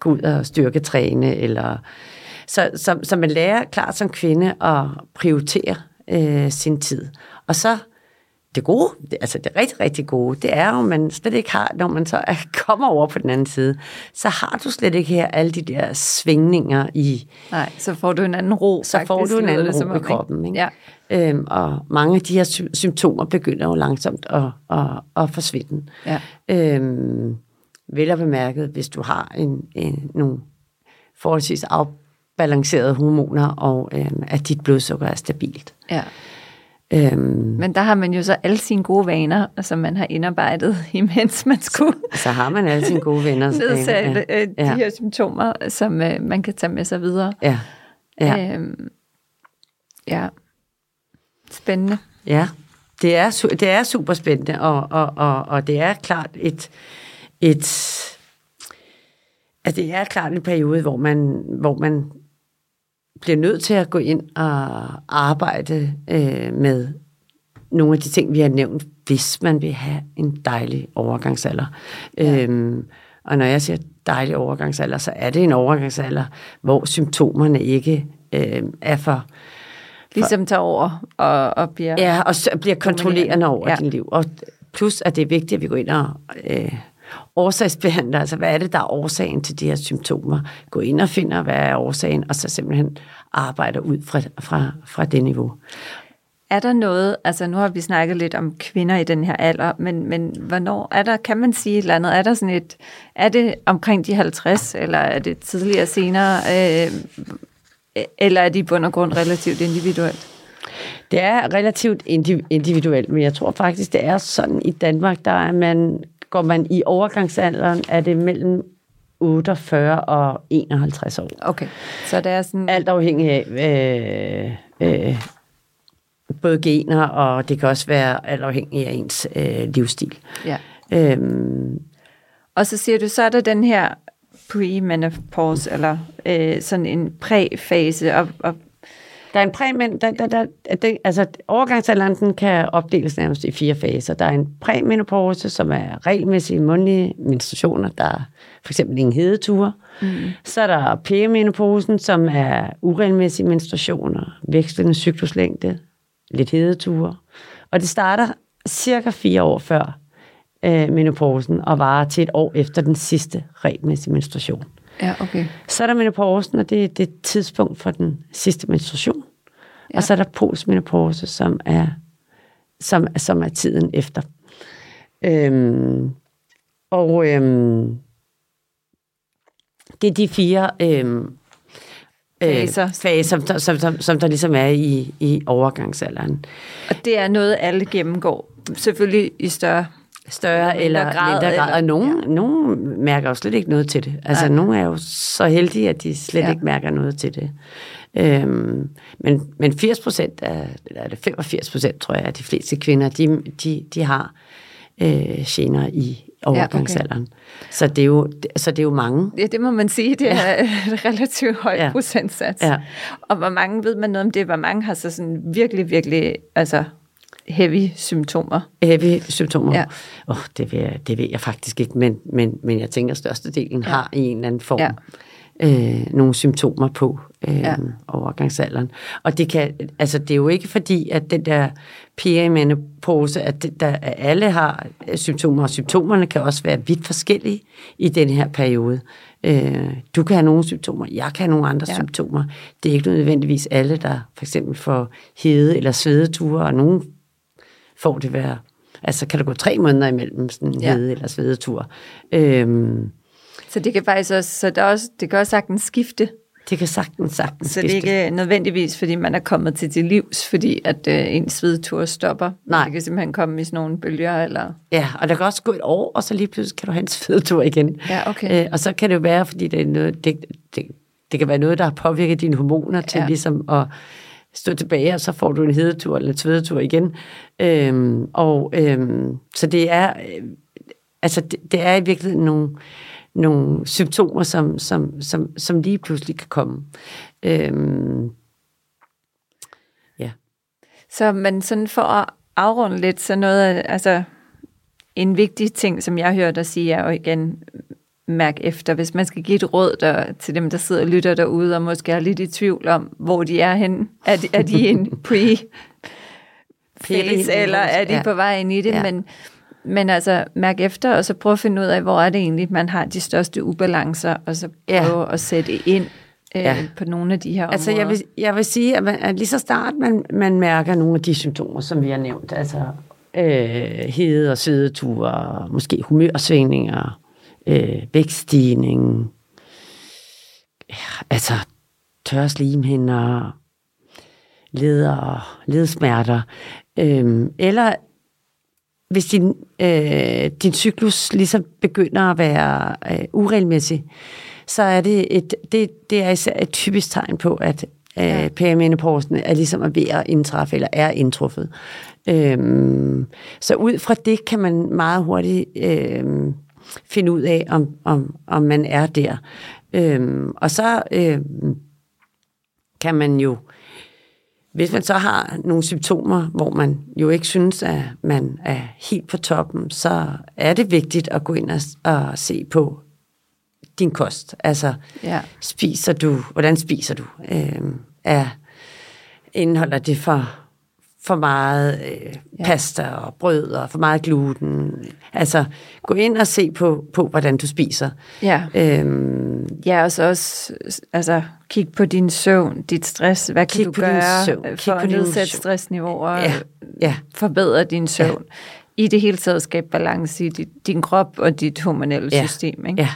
gå ud og styrketræne, eller... Så, så, så man lærer klart som kvinde at prioritere øh, sin tid. Og så det gode, det, altså det rigtig, rigtig gode, det er jo, man slet ikke har, når man så er, [LAUGHS] kommer over på den anden side, så har du slet ikke her alle de der svingninger i, Nej, så får du en anden ro. så får faktisk, du en anden ro i kroppen. Ikke? Ja. Øhm, og mange af de her sy- symptomer begynder jo langsomt at, at, at forsvinde. Ja. Øhm, vel at bemærket, hvis du har en, en, nogle forholdsvis afbalancerede hormoner, og øhm, at dit blodsukker er stabilt. ja. Øhm, Men der har man jo så alle sine gode vaner, som man har indarbejdet, [LAUGHS] imens man skulle så har man alle sine gode venner. nedsætte ja, øh, de ja, her symptomer, som øh, man kan tage med sig videre. ja, ja, Øhm, ja. Spændende. ja. Det er, det er super spændende, og, og, og, og det er klart et, et altså det er klart en periode, hvor man, hvor man bliver nødt til at gå ind og arbejde øh, med nogle af de ting, vi har nævnt, hvis man vil have en dejlig overgangsalder. Ja. Øhm, og når jeg siger dejlig overgangsalder, så er det en overgangsalder, hvor symptomerne ikke øh, er for... Ligesom tager over og, og bliver... Ja, og bliver kontrollerende over ja. Dit liv. Og plus, at det er vigtigt, at vi går ind og øh, årsagsbehandler. Altså, hvad er det, der er årsagen til de her symptomer? Gå ind og finder, hvad er årsagen, og så simpelthen arbejder ud fra, fra, fra det niveau. Er der noget, altså nu har vi snakket lidt om kvinder i den her alder, men, men hvornår er der, kan man sige et eller andet, er der sådan et, er det omkring de 50, eller er det tidligere senere, øh, eller er det i bund og grund relativt individuelt? Det er relativt indi- individuelt, men jeg tror faktisk, det er sådan i Danmark, der er man, går man i overgangsalderen, er det mellem 48 og 51 år. Okay, så det er sådan... Alt afhængig af øh, øh, både gener, og det kan også være alt afhængig af ens øh, livsstil. Ja. Øhm, Og så siger du, så er der den her pre-menopause, eller øh, sådan en præfase, og, og Der er en præmen, der, der, der, det, altså overgangsalderen den kan opdeles nærmest i fire faser. Der er en præmenopause, som er regelmæssige mundlige menstruationer. Der er for eksempel ingen hedeture. Mm. Så er der perimenopausen, som er uregelmæssige menstruationer, vekslende cykluslængde, lidt hedeture. Og det starter cirka fire år før øh, menopausen og varer til et år efter den sidste regelmæssige menstruation. Ja, okay. Så er der menopausen, og det er det tidspunkt for den sidste menstruation. Ja. Og så er der postmenopause, som er, som, som er tiden efter. Øhm, og øhm, det er de fire øhm, Faser. Øh, faser som, som, som, som der ligesom er i, i overgangsalderen. Og det er noget, alle gennemgår. Selvfølgelig i større... større eller grad, mindre grad. eller- Og nogen, ja. nogen mærker jo slet ikke noget til det. Altså, Nej. nogle er jo så heldige, at de slet Ja. ja. ikke mærker noget til det. Øhm, men, men 80 procent, eller er det 85 procent, tror jeg, af de fleste kvinder, de, de, de har øh, gener i overgangsalderen. Ja, okay. Så, det er jo, så det er jo mange. Ja, det må man sige, det er [LAUGHS] et relativt højt ja. Ja. procentsats. Ja. Og hvor mange ved man noget om det? Hvor mange har så sådan virkelig, virkelig altså heavy symptomer? Heavy symptomer. Ja. Oh, det, ved jeg, det ved jeg faktisk ikke, men, men, men jeg tænker, at størstedelen Ja. har i en eller anden form Ja. øh, nogle symptomer på øh, Ja. overgangsalderen. Og det, kan, altså, det er jo ikke fordi, at den der perimenopause, at, det, der, alle har øh, symptomer, og symptomerne kan også være vidt forskellige i den her periode. Øh, du kan have nogle symptomer, jeg kan have nogle andre ja. symptomer. Det er ikke nødvendigvis alle, der for eksempel får hede eller svedeture, og nogen får det være, altså kan der gå tre måneder imellem sådan en Ja. hede eller svedetur. Øhm, Så det kan faktisk også, så der er også, det kan også sagtens skifte. det kan sagtens, sagtens Så det er ikke nødvendigvis, fordi man er kommet til det livs, fordi at øh, ens svedtur stopper. Nej. Det kan simpelthen komme i sådan nogle bølger, eller... Ja, og der kan også gå et år, og så lige pludselig kan du have en svedetur igen. Ja, okay. Øh, og så kan det jo være, fordi det, er noget, det, det, det kan være noget, der har påvirket dine hormoner til ja. ligesom at stå tilbage, og så får du en hedetur eller en svedetur igen. Øhm, og øhm, så det er, øh, altså det, det er i virkeligheden nogle, nogle symptomer, som, som, som, som lige pludselig kan komme. Øhm, ja. Så men sådan for at afrunde lidt, så noget altså en vigtig ting, som jeg hørte dig sige, er jo igen, mærk efter, hvis man skal give et råd der, til dem, der sidder og lytter derude, og måske er lidt i tvivl om, hvor de er henne. Er de, er de en [LAUGHS] pre phase, eller er de Ja. på vej ind i det? Ja. Men, men altså, mærk efter, og så prøv at finde ud af, hvor er det egentlig, man har de største ubalancer, og så Ja. prøve at sætte ind øh, Ja. på nogle af de her Altså, områder. jeg vil, jeg vil sige, at, man, at lige så snart man, man mærker nogle af de symptomer, som vi har nævnt, altså øh, hede og svedeture, måske humørsvingninger, øh, vækststigning, ja, altså tørre slimhinder, leder, ledsmerter, øh, eller hvis din, øh, din cyklus ligesom begynder at være øh, uregelmæssig, så er det et, det, det er især et typisk tegn på, at øh, perimenopausen er ligesom er ved at indtræffe, eller er indtruffet. Øhm, så ud fra det kan man meget hurtigt øhm, finde ud af, om, om, om man er der. Øhm, og så øhm, kan man jo, hvis man så har nogle symptomer, hvor man jo ikke synes, at man er helt på toppen, så er det vigtigt at gå ind og, og se på din kost. Altså, Ja. spiser du, hvordan spiser du? Øhm, er, indeholder det for, for meget øh, Ja. pasta og brød og for meget gluten? Altså, gå ind og se på, på hvordan du spiser. Ja. Øhm, Ja, og så også altså, kig på din søvn, dit stress. Hvad kan du på din gøre søvn. Kig for på at nedsætte stressniveauer? Ja, ja. Forbedre din søvn. I det hele taget skabe balance i dit, din krop og dit hormonelle Ja. system. Ikke? Ja,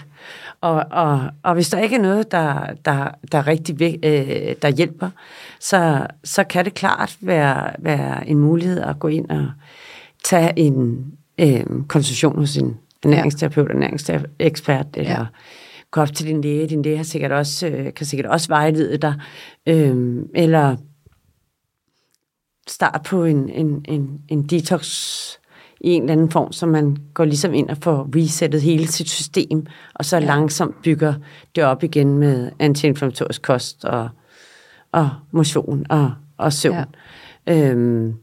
og, og, og hvis der ikke er noget, der, der, der rigtig øh, der hjælper, så, så kan det klart være, være en mulighed at gå ind og tage en øh, konsultation hos en ernæringsterapeut, ernæringsekspert, eller Ja. gå op til din læge. Din læge har sikkert også, øh, kan sikkert også vejlede dig. Øh, eller start på en, en, en, en detox i en eller anden form, så man går ligesom ind og får resettet hele sit system, og så ja. langsomt bygger det op igen med antiinflammatorisk kost og, og motion og, og søvn. Ja. Øhm,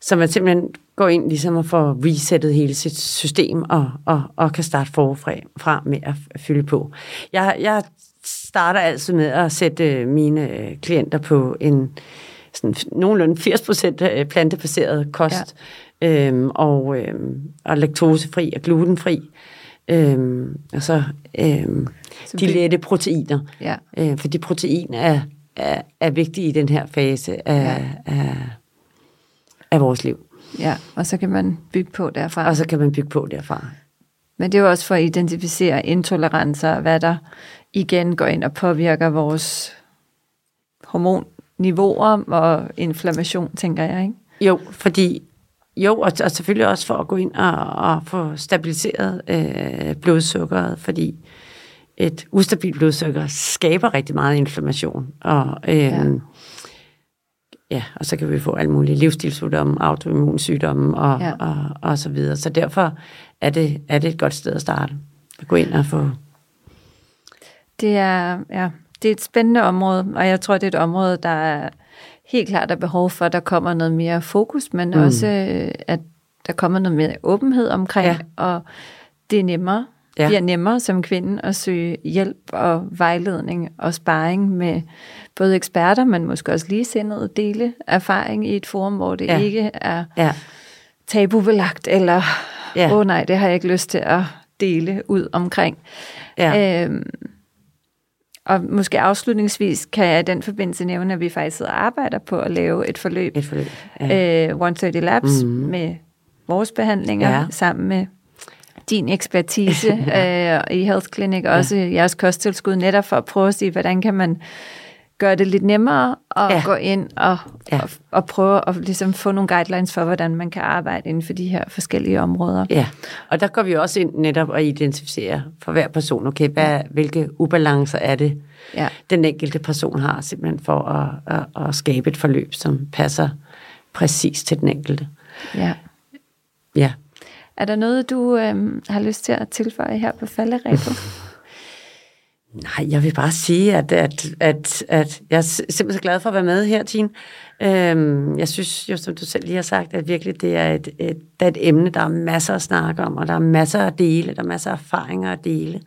så man simpelthen går ind ligesom og får resettet hele sit system og, og, og kan starte forfra fra med at fylde på. Jeg, jeg starter altid med at sætte mine klienter på en sådan nogenlunde 80% plantebaseret kost. Øhm, og, øhm, og laktosefri og glutenfri. Øhm, og så, øhm, så de lette proteiner. Ja. Øh, fordi protein er, er, er vigtige i den her fase af, ja. af, af vores liv. Ja, og så kan man bygge på derfra. Og så kan man bygge på derfra. Men det er jo også for at identificere intolerancer, hvad der igen går ind og påvirker vores hormonniveauer og inflammation, tænker jeg, ikke? Jo, fordi jo, og, og selvfølgelig også for at gå ind og, og få stabiliseret øh, blodsukkeret, fordi et ustabilt blodsukker skaber rigtig meget inflammation. Og, øh, ja. ja, og så kan vi få alle mulige livsstilssygdomme, autoimmunsygdomme og, ja. og, og så videre. Så derfor er det, er det et godt sted at starte. At gå ind og få... Det er, ja, det er et spændende område, og jeg tror, det er et område, der er helt klart er behov for, at der kommer noget mere fokus, men mm. også, at der kommer noget mere åbenhed omkring, ja. og det er nemmere ja. bliver nemmere som kvinde at søge hjælp og vejledning og sparring med både eksperter, men måske også ligesindede dele erfaring i et forum, hvor det ja. ikke er ja. tabubelagt, eller åh ja. oh, nej, det har jeg ikke lyst til at dele ud omkring. Ja. Øhm, og måske afslutningsvis kan jeg i den forbindelse nævne, at vi faktisk sidder og arbejder på at lave et forløb. Et forløb, ja. øh, 130 Labs mm-hmm. med vores behandlinger ja. sammen med din ekspertise ja. [LAUGHS] øh, i Health Clinic, og også jeres kosttilskud, netop for at prøve at sige, hvordan kan man gøre det lidt nemmere at ja. gå ind og, ja. og, og prøve at ligesom få nogle guidelines for, hvordan man kan arbejde inden for de her forskellige områder. Ja, og der går vi også ind netop og identificere for hver person, okay, hvad, hvilke ubalancer er det, ja. den enkelte person har, simpelthen for at, at, at skabe et forløb, som passer præcis til den enkelte. Ja. Ja. Er der noget, du øh, har lyst til at tilføje her på falderæbet? [LAUGHS] Nej, jeg vil bare sige, at, at, at, at jeg er simpelthen så glad for at være med her, Tine. Øhm, jeg synes jo, som du selv lige har sagt, at virkelig det er et, et, det er et emne, der er masser at snakke om, og der er masser at dele, der er masser af erfaringer at dele.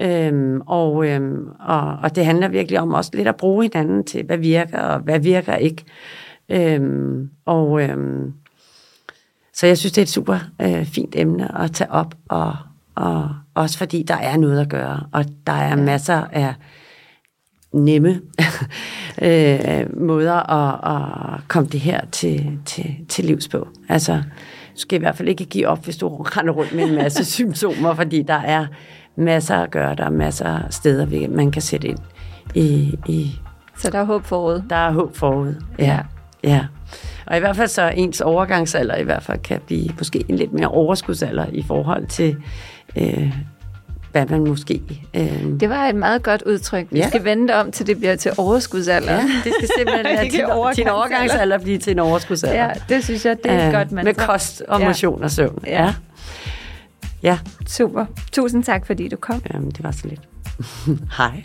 Øhm, og, øhm, og, og det handler virkelig om også lidt at bruge hinanden til, hvad virker og hvad virker ikke. Øhm, og øhm, så jeg synes, det er et super øh, fint emne at tage op, og, og også fordi der er noget at gøre, og der er masser af nemme [LAUGHS] øh, måder at, at komme det her til, til, til livs på. Altså, du skal i hvert fald ikke give op, hvis du render rundt med en masse [LAUGHS] symptomer, fordi der er masser at gøre, der er masser af steder, man kan sætte ind i, i så der er håb forud? Der er håb forud, ja. ja. ja. Og i hvert fald så ens overgangsalder i hvert fald kan blive måske en lidt mere overskudsalder i forhold til, øh, hvad man måske... Øh... Det var et meget godt udtryk. Vi ja. skal vende om til det bliver til overskudsalder. Ja, det skal simpelthen [LAUGHS] din, din overgangsalder blive til en overskudsalder. Ja, det synes jeg, det er øh, godt. Man med kost og motion ja. og søvn. Ja. ja. Ja. Super. Tusind tak, fordi du kom. Jamen, det var så lidt. [LAUGHS] Hej.